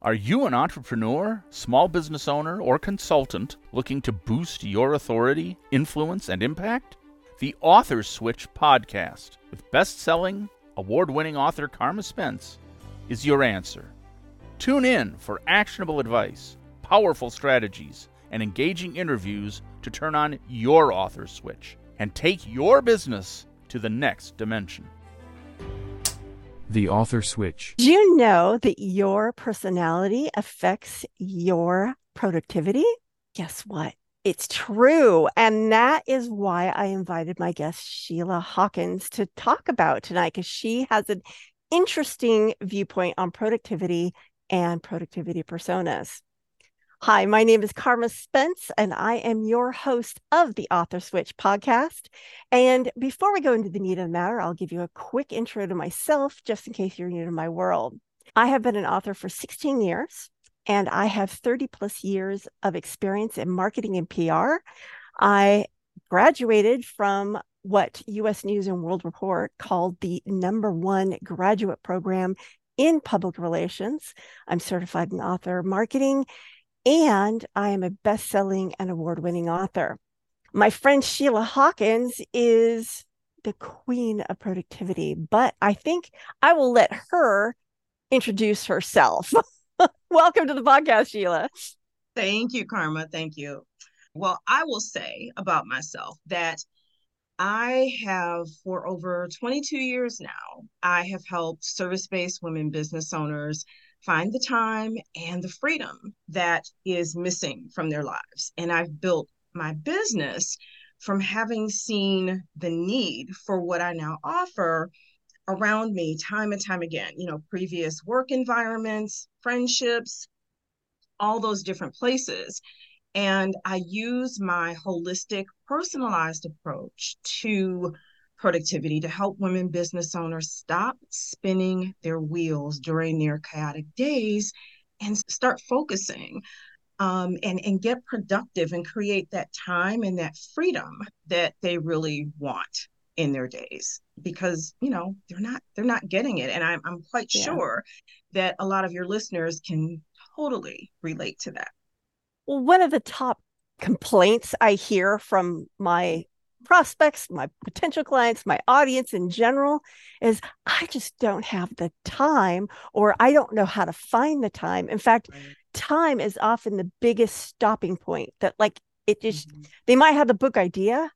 Are you an entrepreneur, small business owner, or consultant looking to boost your authority, influence, and impact? The Author Switch podcast with best selling, award winning author Carma Spence is your answer. Tune in for actionable advice, powerful strategies, and engaging interviews to turn on your author switch and take your business to the next dimension. The author switch. Do you know that your personality affects your productivity? Guess what? It's true. And that is why I invited my guest, Sheila Hawkins, to talk about tonight, because she has an interesting viewpoint on productivity and productivity personas. Hi, my name is Carma Spence, and I am your host of the Author Switch podcast. And before we go into the meat of the matter, I'll give you a quick intro to myself, just in case you're new to my world. I have been an author for 16 years, and I have 30 plus years of experience in marketing and PR. I graduated from what US News and World Report called the number one graduate program in public relations. I'm certified in author marketing and I am a best selling and award winning author. My friend Sheila Hawkins is the queen of productivity, but I think I will let her introduce herself. Welcome to the podcast, Sheila. Thank you, Carma. Thank you. Well, I will say about myself that I have, for over 22 years now, I have helped service based women business owners find the time and the freedom that is missing from their lives. And I've built my business from having seen the need for what I now offer around me time and time again, you know, previous work environments, friendships, all those different places. And I use my holistic, personalized approach to productivity to help women business owners stop spinning their wheels during their chaotic days and start focusing um, and, and get productive and create that time and that freedom that they really want in their days because you know they're not they're not getting it and i'm, I'm quite yeah. sure that a lot of your listeners can totally relate to that well one of the top complaints i hear from my prospects, my potential clients, my audience in general is I just don't have the time or I don't know how to find the time. In fact, right. time is often the biggest stopping point that like it just mm-hmm. they might have the book idea,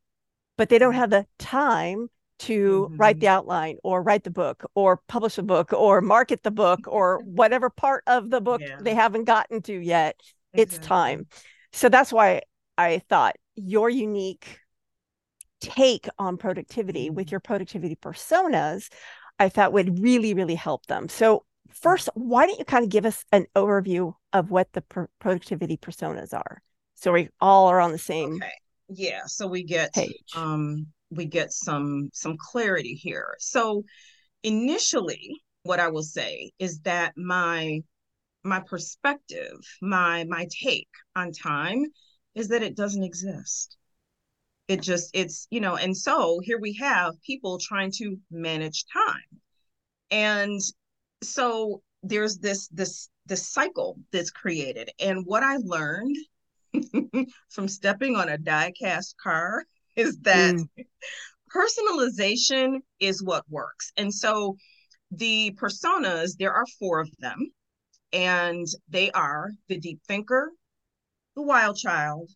but they don't have the time to mm-hmm. write the outline or write the book or publish a book or market the book or whatever part of the book yeah. they haven't gotten to yet. Exactly. It's time. So that's why I thought your unique take on productivity with mm-hmm. your productivity personas, I thought would really, really help them. So, first, why don't you kind of give us an overview of what the productivity personas are? So we all are on the same. Okay. Yeah. So we get page. um we get some some clarity here. So initially, what I will say is that my my perspective, my my take on time is that it doesn't exist it just it's you know and so here we have people trying to manage time. And so there's this this this cycle that's created. And what i learned from stepping on a die-cast car is that mm. personalization is what works. And so the personas there are four of them. And they are the deep thinker the wild child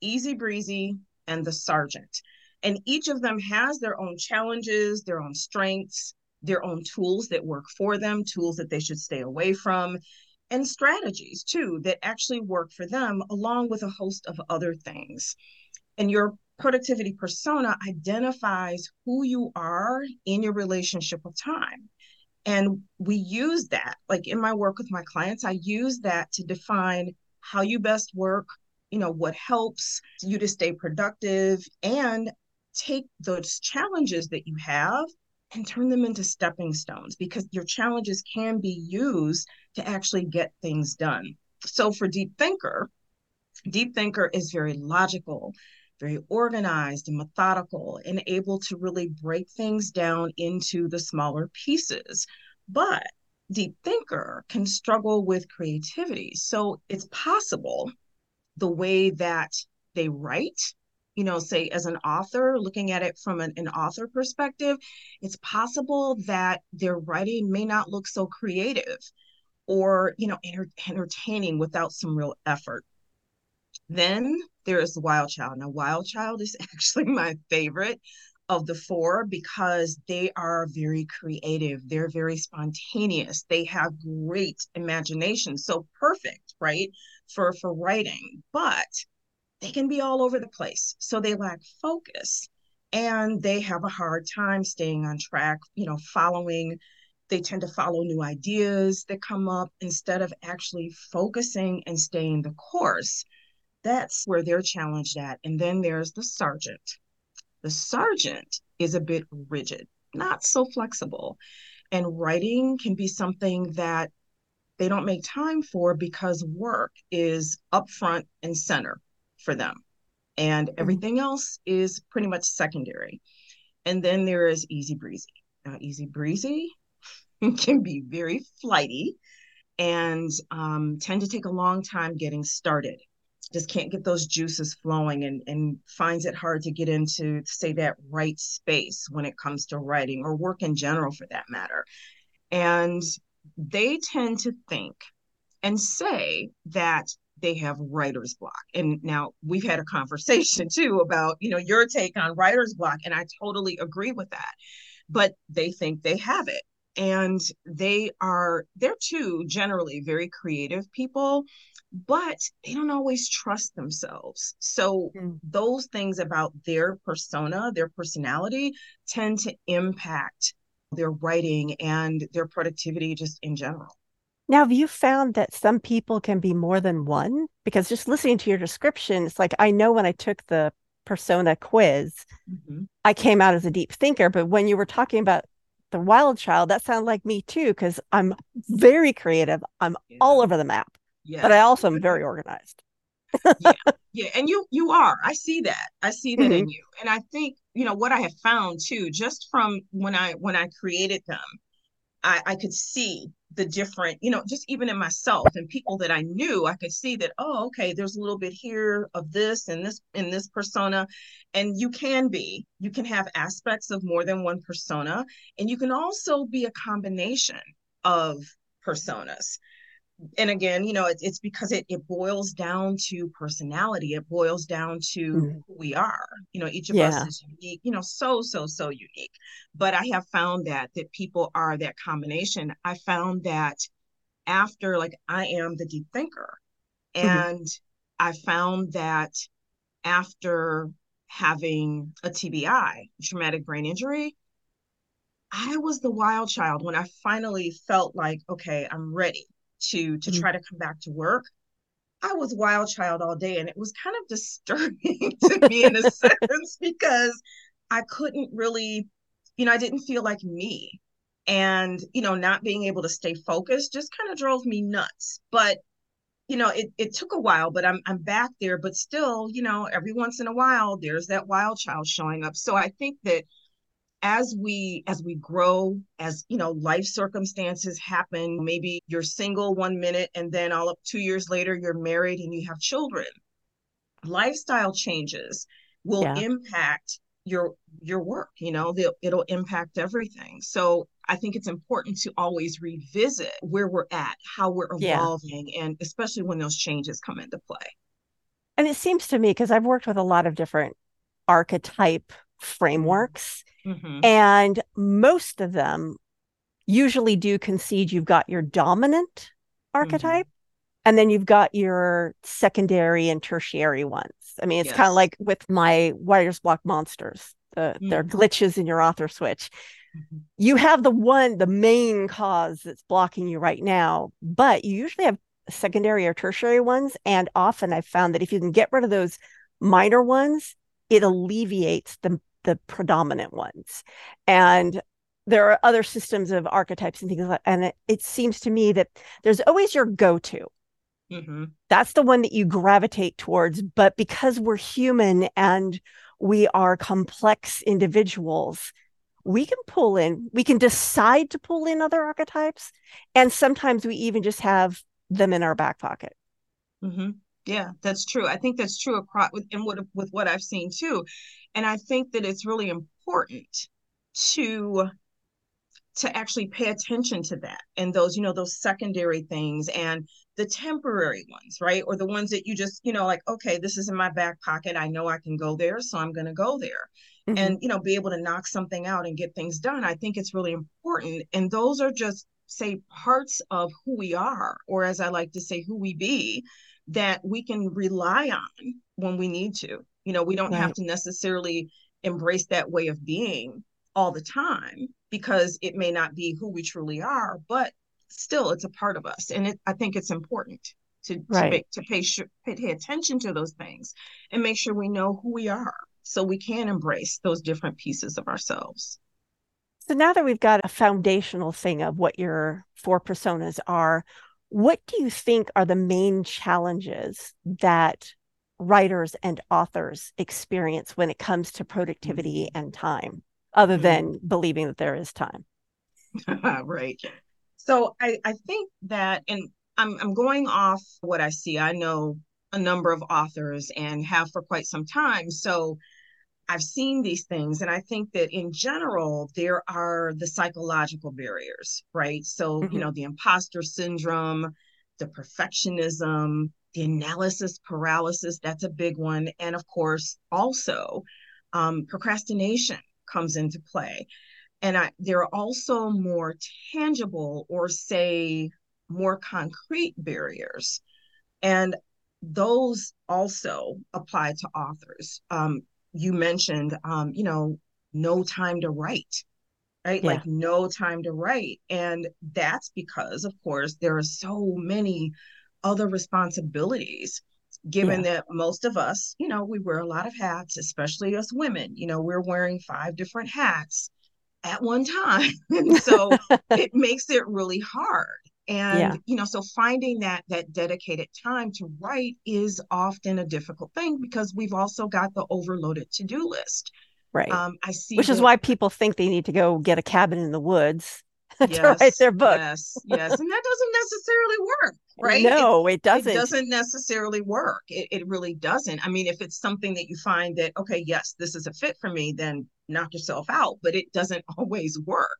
easy breezy and the sergeant. And each of them has their own challenges, their own strengths, their own tools that work for them, tools that they should stay away from, and strategies too that actually work for them, along with a host of other things. And your productivity persona identifies who you are in your relationship with time. And we use that, like in my work with my clients, I use that to define how you best work, you know what helps you to stay productive and take those challenges that you have and turn them into stepping stones because your challenges can be used to actually get things done so for deep thinker deep thinker is very logical very organized and methodical and able to really break things down into the smaller pieces but deep thinker can struggle with creativity. So it's possible the way that they write, you know, say as an author, looking at it from an, an author perspective, it's possible that their writing may not look so creative or, you know, enter- entertaining without some real effort. Then there is the wild child. Now, wild child is actually my favorite of the four because they are very creative. They're very spontaneous. They have great imagination. So perfect, right? For for writing. But they can be all over the place. So they lack focus and they have a hard time staying on track, you know, following they tend to follow new ideas that come up instead of actually focusing and staying the course. That's where they're challenged at. And then there's the sergeant the sergeant is a bit rigid, not so flexible. And writing can be something that they don't make time for because work is up front and center for them. And mm-hmm. everything else is pretty much secondary. And then there is easy breezy. Now, easy breezy can be very flighty and um, tend to take a long time getting started just can't get those juices flowing and, and finds it hard to get into say that right space when it comes to writing or work in general for that matter and they tend to think and say that they have writer's block and now we've had a conversation too about you know your take on writer's block and i totally agree with that but they think they have it and they are they're too generally very creative people but they don't always trust themselves. So mm. those things about their persona, their personality tend to impact their writing and their productivity just in general. Now, have you found that some people can be more than one? Because just listening to your description, it's like I know when I took the persona quiz, mm-hmm. I came out as a deep thinker. But when you were talking about the wild child, that sounded like me too, because I'm very creative. I'm yeah. all over the map. Yeah. But I also am very organized. yeah. Yeah. And you you are. I see that. I see that mm-hmm. in you. And I think, you know, what I have found too, just from when I when I created them, I, I could see the different, you know, just even in myself and people that I knew, I could see that, oh, okay, there's a little bit here of this and this in this persona. And you can be, you can have aspects of more than one persona. And you can also be a combination of personas and again, you know, it's, it's because it, it boils down to personality. It boils down to mm. who we are. You know, each of yeah. us is unique, you know, so, so, so unique. But I have found that, that people are that combination. I found that after, like, I am the deep thinker. Mm-hmm. And mm I found that after having a TBI, traumatic brain injury, I was the wild child when I finally felt like, okay, I'm ready to to mm-hmm. try to come back to work i was wild child all day and it was kind of disturbing to me in a sense because i couldn't really you know i didn't feel like me. And you know not being able to stay focused just kind of drove me nuts. But you know it, it took a while but I'm, I'm back there but still you know every once in a while there's that wild child showing up. So i think that as we as we grow as you know life circumstances happen maybe you're single one minute and then all up two years later you're married and you have children lifestyle changes will yeah. impact your your work you know it'll impact everything so i think it's important to always revisit where we're at how we're evolving yeah. and especially when those changes come into play and it seems to me because i've worked with a lot of different archetype frameworks Mm-hmm. And most of them usually do concede you've got your dominant archetype mm-hmm. and then you've got your secondary and tertiary ones. I mean, it's yes. kind of like with my writer's block monsters, the, mm-hmm. their glitches in your author switch. Mm-hmm. You have the one, the main cause that's blocking you right now, but you usually have secondary or tertiary ones. And often I've found that if you can get rid of those minor ones, it alleviates the the predominant ones. And there are other systems of archetypes and things like and it, it seems to me that there's always your go-to. Mm-hmm. That's the one that you gravitate towards. But because we're human and we are complex individuals, we can pull in, we can decide to pull in other archetypes. And sometimes we even just have them in our back pocket. Mm-hmm. Yeah, that's true. I think that's true across with and what with what I've seen too. And I think that it's really important to to actually pay attention to that and those you know those secondary things and the temporary ones right or the ones that you just you know like okay this is in my back pocket i know i can go there so i'm going to go there mm-hmm. and you know be able to knock something out and get things done i think it's really important and those are just say parts of who we are or as i like to say who we be that we can rely on when we need to you know we don't right. have to necessarily embrace that way of being all the time because it may not be who we truly are, but still it's a part of us. And it, I think it's important to, right. to, to pay, pay attention to those things and make sure we know who we are so we can embrace those different pieces of ourselves. So now that we've got a foundational thing of what your four personas are, what do you think are the main challenges that writers and authors experience when it comes to productivity and time? other mm-hmm. than believing that there is time. right. So I, I think that, and I'm, I'm going off what I see. I know a number of authors and have for quite some time. So I've seen these things, and I think that in general, there are the psychological barriers, right? So, mm-hmm. you know, the imposter syndrome, the perfectionism, the analysis paralysis, that's a big one. And of course, also um, procrastination comes into play. And I, there are also more tangible or say more concrete barriers. And those also apply to authors. Um, you mentioned, um, you know, no time to write, right? Yeah. Like no time to write. And that's because, of course, there are so many other responsibilities given yeah. that most of us, you know, we wear a lot of hats, especially us women, you know, we're wearing five different hats at one time. and so it makes it really hard. And yeah. you know, so finding that that dedicated time to write is often a difficult thing because we've also got the overloaded to-do list. Right. Um, I see Which that- is why people think they need to go get a cabin in the woods yes, to write their book. Yes, yes. And that doesn't necessarily work, right? No, it, it doesn't. It doesn't necessarily work. It, it really doesn't. I mean, if it's something that you find that, okay, yes, this is a fit for me, then knock yourself out, but it doesn't always work.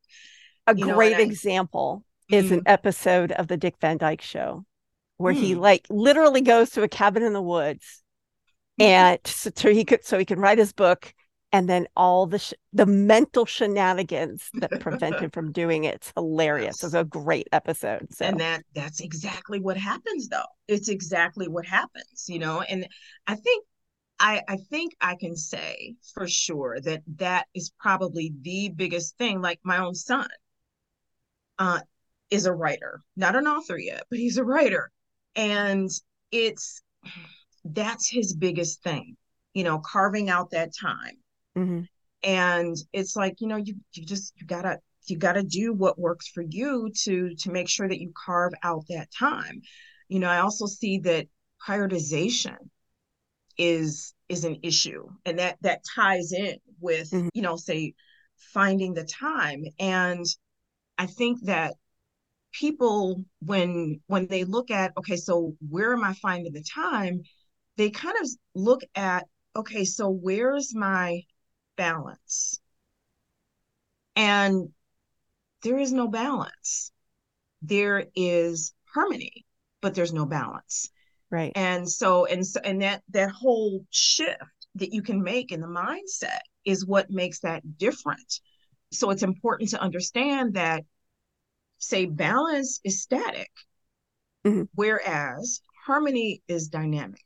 A you great know, example I, is mm-hmm. an episode of the Dick Van Dyke show where mm. he like literally goes to a cabin in the woods mm-hmm. and so he could so he can write his book and then all the sh- the mental shenanigans that prevent him from doing it. It's hilarious. It's a great episode. So. And that that's exactly what happens though. It's exactly what happens, you know. And I think I I think I can say for sure that that is probably the biggest thing. Like my own son uh is a writer, not an author yet, but he's a writer. And it's that's his biggest thing, you know, carving out that time Mm-hmm. And it's like, you know, you you just you gotta you gotta do what works for you to to make sure that you carve out that time. You know, I also see that prioritization is is an issue and that that ties in with mm-hmm. you know say finding the time and i think that people when when they look at okay so where am i finding the time they kind of look at okay so where's my balance. And there is no balance. There is harmony, but there's no balance. Right. And so and so and that that whole shift that you can make in the mindset is what makes that different. So it's important to understand that say balance is static, mm-hmm. whereas harmony is dynamic.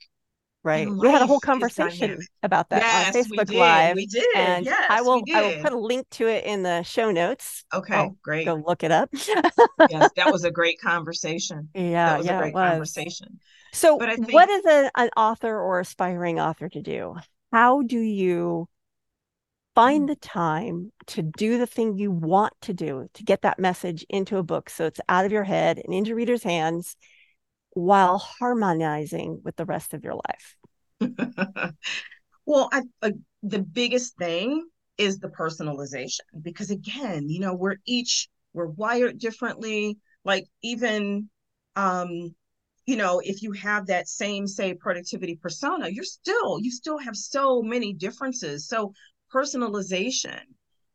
Right. We had a whole conversation about that yes, on Facebook we Live. We did. And yes, I will I will put a link to it in the show notes. Okay, I'll great. Go look it up. yes, that was a great conversation. Yeah, that was yeah, a great conversation. So think... what is a, an author or aspiring author to do? How do you find mm. the time to do the thing you want to do to get that message into a book so it's out of your head and into readers' hands while harmonizing with the rest of your life? well, I, uh, the biggest thing is the personalization because again you know we're each we're wired differently like even um you know if you have that same say productivity persona you're still you still have so many differences so personalization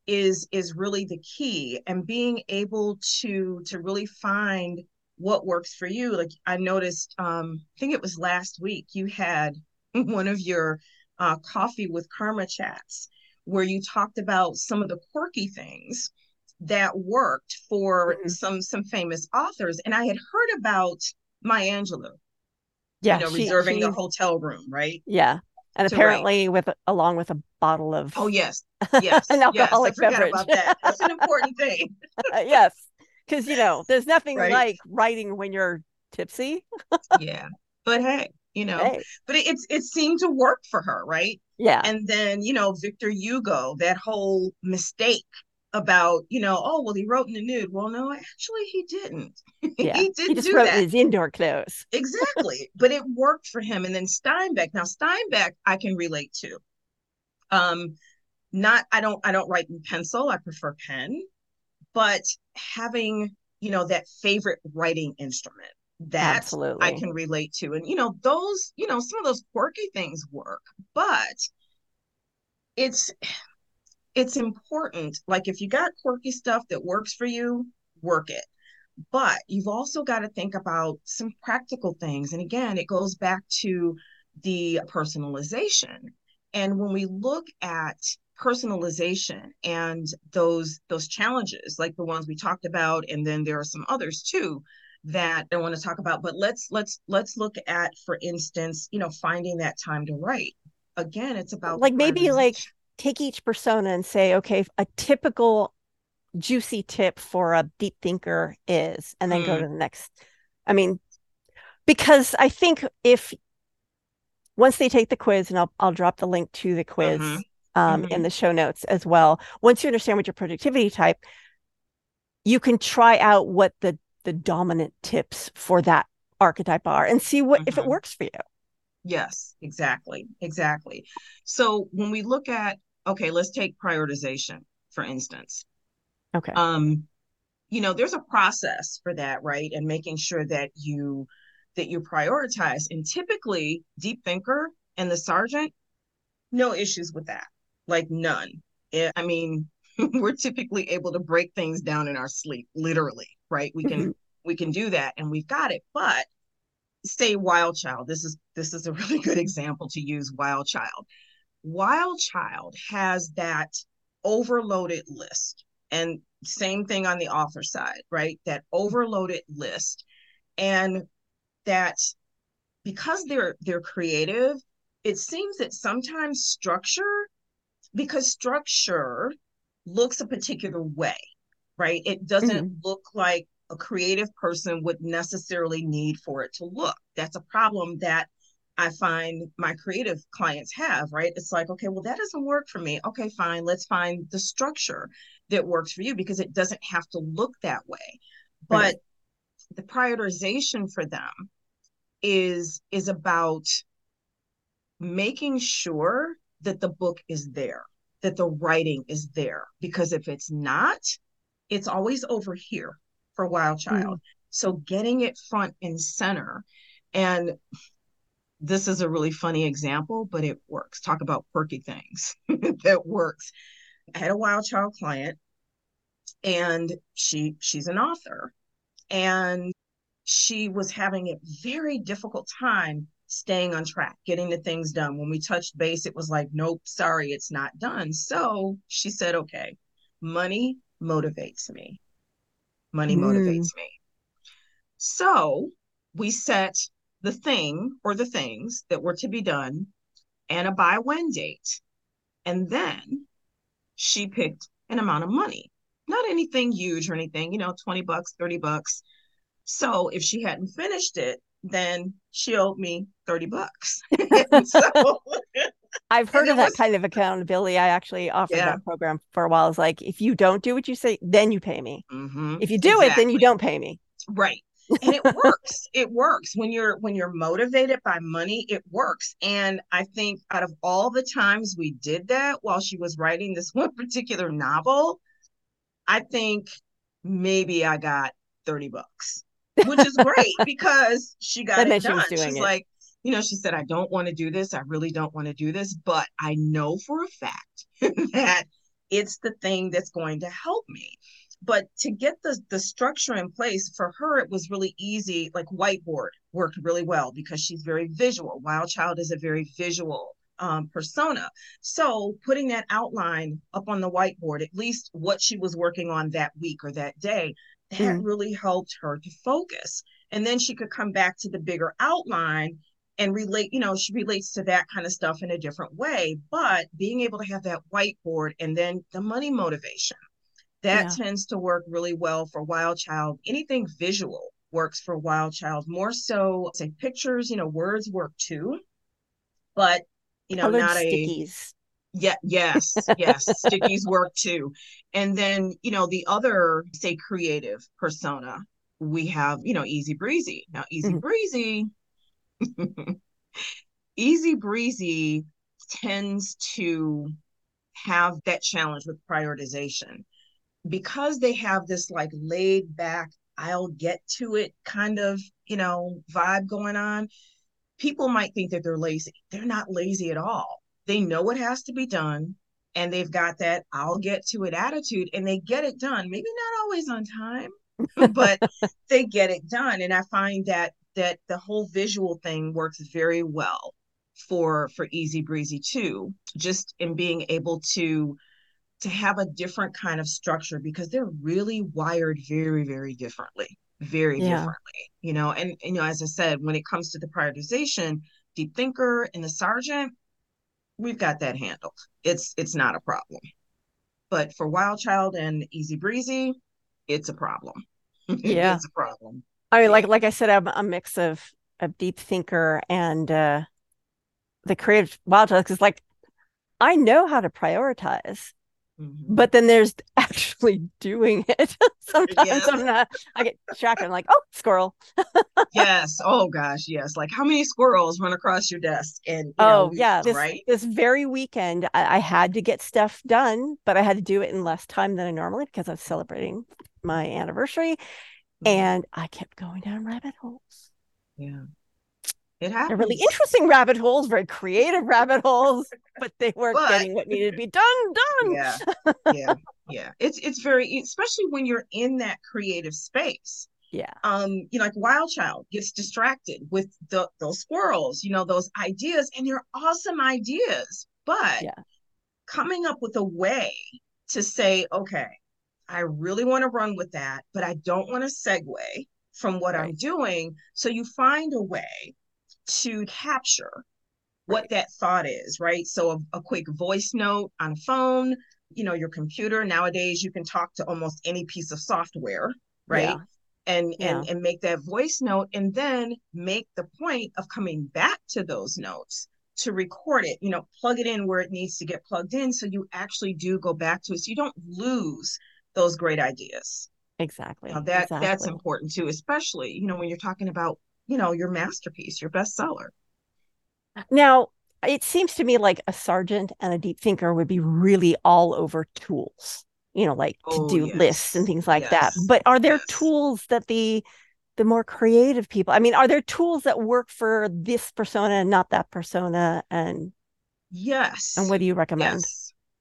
is is really the key and being able to to really find what works for you. Like i noticed um i think it was last week you had one of your uh, coffee with Carma chats where you talked about some of the quirky things that worked for mm-hmm. some some famous authors and i had heard about maya angelou yeah you know she, reserving she, the hotel room right? Yeah and apparently with along with a bottle of oh yes. Yes. an alcoholic yes, beverage. about that. that's an important thing. Yes. Because you know there's nothing right. like writing when you're tipsy. Yeah. But hey you know hey. but it, it's it seemed to work for her right? Yeah. And then you know victor hugo that whole mistake about you know oh well he wrote in the nude well no actually he didn't yeah. he did he just wrote that. his indoor clothes exactly but it worked for him and then steinbeck now steinbeck i can relate to um not i don't i don't write in pencil i prefer pen but having you know that favorite writing instrument that Absolutely. I can relate to. And you know, those, you know, some of those quirky things work, but it's it's important. Like if you got quirky stuff that works for you, work it. But you've also got to think about some practical things. And again, it goes back to the personalization. And when we look at personalization and those those challenges like the ones we talked about and then there are some others too that I want to talk about. But let's let's let's look at, for instance, you know, finding that time to write. Again, it's about like maybe like take each persona and say, okay, a typical juicy tip for a deep thinker is, and then mm. go to the next. I mean, because I think if once they take the quiz, and I'll I'll drop the link to the quiz mm-hmm. Um, mm-hmm. in the show notes as well. Once you understand what your productivity type, you can try out what the the dominant tips for that archetype are and see what mm-hmm. if it mm-hmm. works for you. Yes, exactly. Exactly. So when we look at okay, let's take prioritization for instance. Okay. Um you know, there's a process for that, right? And making sure that you that you prioritize and typically deep thinker and the sergeant no issues with that. Like none. It, I mean, we're typically able to break things down in our sleep, literally right? We can mm-hmm. we can do that and we've got it. But say wild child. This is this is a really good example to use wild child. Wild child has that overloaded list. And same thing on the author side, right? That overloaded list. And that because they're they're creative, it seems that sometimes structure, because structure looks a particular way, right? It doesn't mm-hmm. look like a creative person would necessarily need for it to look. That's a problem that I find my creative clients have, right? It's like, okay, well, that doesn't work for me. Okay, fine. Let's find the structure that works for you because it doesn't have to look that way. But right. the prioritization for them is is about making sure that the book is there, that the writing is there. Because if it's not, it's always over here for Wild hmm. Child. Mm. So getting it front and center. And this is a really funny example, but it works. Talk about quirky things that works. I had a Wild Child client and she she's an author and she was having a very difficult time staying on track, getting the things done. When we touched base, it was like, nope, sorry, it's not done. So she said, okay, money motivates me. Money mm. motivates me. So we set the thing or the things that were to be done and a buy when date. And then she picked an amount of money, not anything huge or anything, you know, 20 bucks, 30 bucks. So if she hadn't finished it, then she owed me 30 bucks. so, I've heard of that was, kind of accountability. I actually offered yeah. that program for a while. It's like if you don't do what you say, then you pay me. Mm-hmm. If you do exactly. it, then you don't pay me. Right. And it works it works. When you're when you're motivated by money it works. And i think out of all the times we did that while she was writing this one particular novel i think maybe i got 30 bucks which is great because she got it done. She she's it. like you know she said i don't want to do this. I really don't want to do this. But i know for a fact that it's the thing that's going to help me but to get the the structure in place for her it was really easy like whiteboard worked really well because she's very visual. Wild child is a very visual um, persona. So putting that outline up on the whiteboard at least what she was working on that week or that day that mm. really helped her to focus. And then she could come back to the bigger outline and relate you know she relates to that kind of stuff in a different way. But being able to have that whiteboard and then the money motivation that yeah. tends to work really well for wild child anything visual works for wild child more so say pictures you know words work too but you know Colored not stickies. a yeah yes yes stickies work too and then you know the other say creative persona we have you know easy breezy now easy mm-hmm. breezy easy breezy tends to have that challenge with prioritization because they have this like laid back, I'll get to it kind of, you know, vibe going on, people might think that they're lazy. They're not lazy at all. They know what has to be done and they've got that I'll get to it attitude and they get it done. Maybe not always on time, but they get it done. And I find that that the whole visual thing works very well for for easy breezy too just in being able to to have a different kind of structure because they're really wired very, very differently, very yeah. differently, you know. And, you know, as I said, when it comes to the prioritization, deep thinker and the sergeant, we've got that handled. It's it's not a problem. But for Wild Child and Easy Breezy, it's a problem. Yeah, it's a problem. I mean, like like I said, I'm a mix of a deep thinker and uh the creative wild child because like I know how to prioritize. Mm-hmm. But then there's actually doing it. Sometimes yes. I'm not, I get shocked. I'm like, oh, squirrel. yes. Oh gosh. Yes. Like how many squirrels run across your desk? And oh know, yeah, this, right. This very weekend, I, I, had to get stuff done, but I had to do it in less time than I normally because I was celebrating my anniversary, mm-hmm. and I kept going down rabbit holes. Yeah. It happens. They're really interesting rabbit holes, very creative rabbit holes, but they weren't but, getting what needed to be done. Done. Yeah, yeah, yeah. It's it's very especially when you're in that creative space. Yeah. Um, you know, like Wild Child gets distracted with the, those squirrels, you know, those ideas, and they're awesome ideas. But yeah. coming up with a way to say, okay, I really want to run with that, but I don't want to segue from what right. I'm doing. So you find a way to capture what that thought is, right? So a, a, quick voice note on a phone, you know, your computer. Nowadays you can talk to almost any piece of software, right? Yeah. And, yeah. and and make that voice note and then make the point of coming back to those notes to record it, you know, plug it in where it needs to get plugged in so you actually do go back to it so you don't lose those great ideas. Exactly. Now that exactly. that's important too, especially, you know, when you're talking about you know your masterpiece your bestseller now it seems to me like a sergeant and a deep thinker would be really all over tools you know like oh, to do yes. lists and things like yes. that but are there yes. tools that the the more creative people i mean are there tools that work for this persona and not that persona and yes and what do you recommend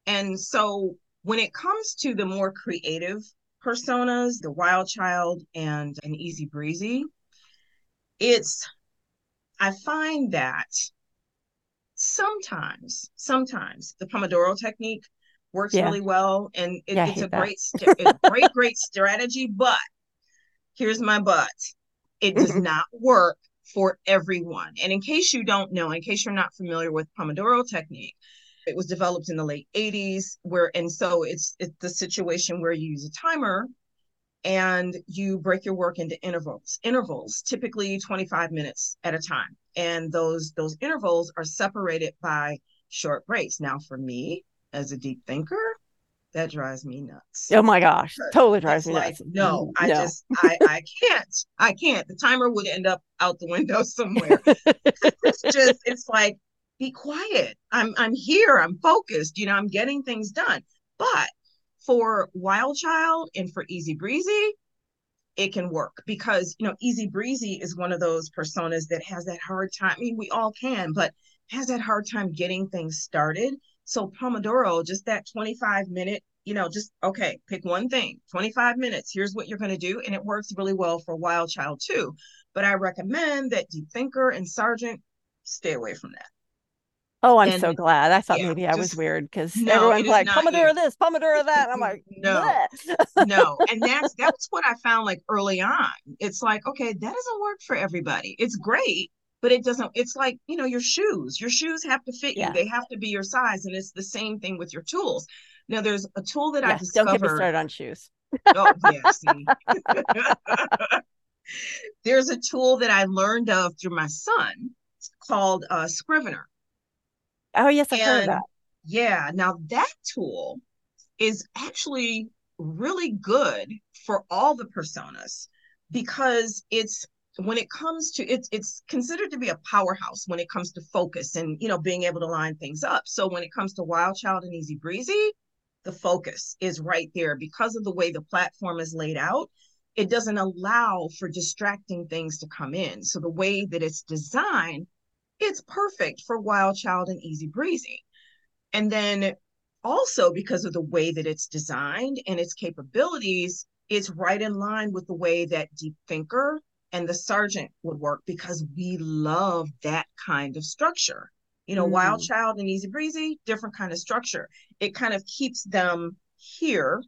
and so when it comes to the more creative personas the wild child and an easy breezy it's I find that sometimes, sometimes the Pomodoro technique works yeah. really well, and it, yeah, it's a that. great, st- great, great strategy. But here's my but: it does mm-hmm. not work for everyone. And in case you don't know, in case you're not familiar with Pomodoro technique, it was developed in the late 80s. Where and so it's it's the situation where you use a timer and you break your work into intervals intervals typically 25 minutes at a time and those those intervals are separated by short breaks now for me as a deep thinker that drives me nuts. Oh my gosh, totally drives me like, nuts. No, mm, I no. just I I can't. I can't. The timer would end up out the window somewhere. it's just it's like be quiet. I'm I'm here. I'm focused. You know, I'm getting things done. But for Wild Child and for Easy Breezy, it can work because you know Easy Breezy is one of those personas that has that hard time. I mean, we all can, but has that hard time getting things started. So Pomodoro, just that 25 minute, you know, just okay, pick one thing, 25 minutes. Here's what you're going to do, and it works really well for Wild Child too. But I recommend that Deep Thinker and Sergeant stay away from that. Oh, I'm and, so glad. I thought yeah, maybe I just, was weird because no, everyone's like Pomodoro this, Pomodoro that. I'm like, no, no. And that's that's what I found like early on. It's like, okay, that doesn't work for everybody. It's great, but it doesn't. It's like you know your shoes. Your shoes have to fit yeah. you. They have to be your size, and it's the same thing with your tools. Now, there's a tool that I discovered. Don't get me started on shoes. oh yeah, see. there's a tool that I learned of through my son called uh, Scrivener Oh, yes, I've and, heard that. Yeah. Now, that tool is actually really good for all the personas because it's when it comes to it's it's considered to be a powerhouse when it comes to focus and you know being able to line things up so when it comes to wild child and easy breezy the focus is right there because of the way the platform is laid out it doesn't allow for distracting things to come in so the way that it's designed it's perfect for Wild Child and Easy Breezy. And then also because of the way that it's designed and its capabilities, it's right in line with the way that Deep Thinker and the Sergeant would work because we love that kind of structure. You know, mm. Wild Child and Easy Breezy, different kind of structure. It kind of keeps them here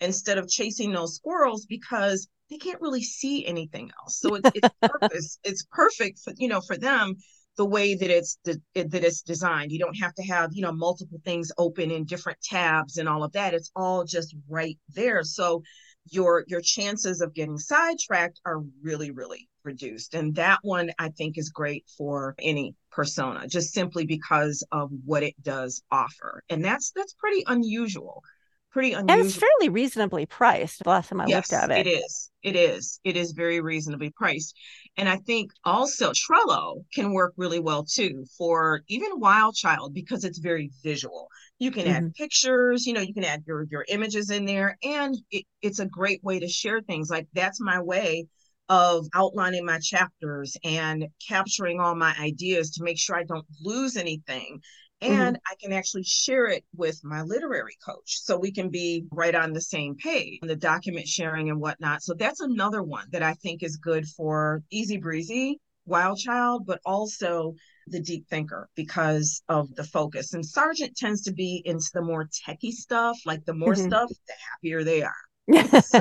instead of chasing those squirrels because they can't really see anything else. So it's it's purpose. It's perfect for you know for them the way that it's that it's designed. You don't have to have you know multiple things open in different tabs and all of that. It's all just right there. So your your chances of getting sidetracked are really really reduced and that one i think is great for any persona just simply because of what it does offer and that's that's pretty unusual pretty unusual. And it's fairly reasonably priced. The last time I yes, looked at it, it is. It is. It is very reasonably priced. And I think also Trello can work really well too for even Wild Child because it's very visual. You can mm-hmm. add pictures, you know, you can add your your images in there, and it, it's a great way to share things. Like that's my way of outlining my chapters and capturing all my ideas to make sure I don't lose anything. And mm-hmm. I can actually share it with my literary coach so we can be right on the same page, the document sharing and whatnot. So that's another one that I think is good for easy breezy, wild child, but also the deep thinker because of the focus. And Sergeant tends to be into the more techie stuff, like the more mm-hmm. stuff, the happier they are. so,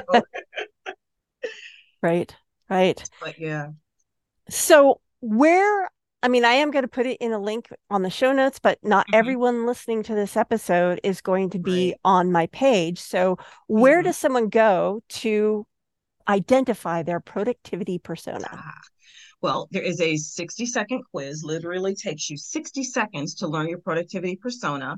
right, right. But yeah. So where I mean, I am going to put it in a link on the show notes, but not mm-hmm. everyone listening to this episode is going to be right. on my page. So, where mm-hmm. does someone go to identify their productivity persona? Ah, well, there is a 60 second quiz, literally takes you 60 seconds to learn your productivity persona.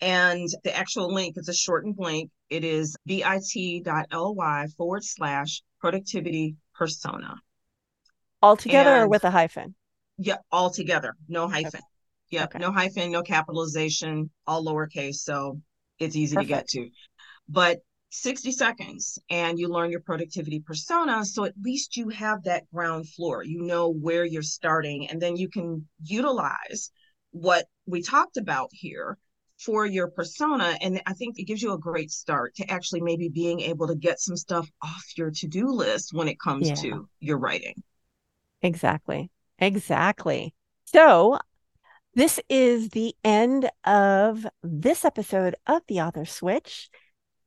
And the actual link is a shortened link. It is bit.ly forward slash productivity persona. All together and, or with a hyphen? Yeah, all together, no hyphen. Okay. Yeah, okay. no hyphen, no capitalization, all lowercase. So it's easy Perfect. to get to. But 60 seconds and you learn your productivity persona. So at least you have that ground floor. You know where you're starting, and then you can utilize what we talked about here for your persona. And I think it gives you a great start to actually maybe being able to get some stuff off your to do list when it comes yeah. to your writing. Exactly. Exactly. So, this is the end of this episode of The Author Switch.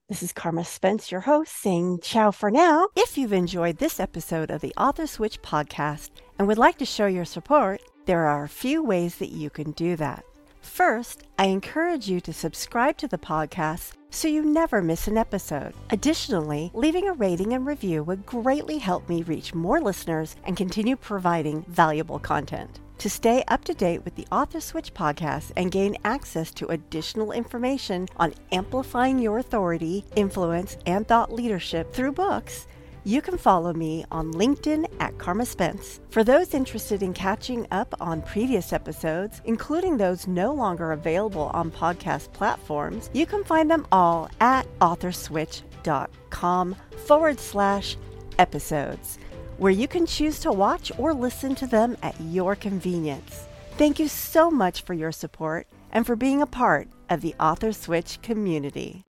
This is Carma Spence, your host, saying ciao for now. If you've enjoyed this episode of the Author Switch podcast and would like to show your support, there are a few ways that you can do that. First, I encourage you to subscribe to the podcast so you never miss an episode. Additionally, leaving a rating and review would greatly help me reach more listeners and continue providing valuable content. To stay up to date with the Author Switch podcast and gain access to additional information on amplifying your authority, influence, and thought leadership through books, you can follow me on LinkedIn at Carma Spence. For those interested in catching up on previous episodes, including those no longer available on podcast platforms, you can find them all at authorswitch.com forward slash episodes where you can choose to watch or listen to them at your convenience. Thank you so much for your support and for being a part of the Author Switch community.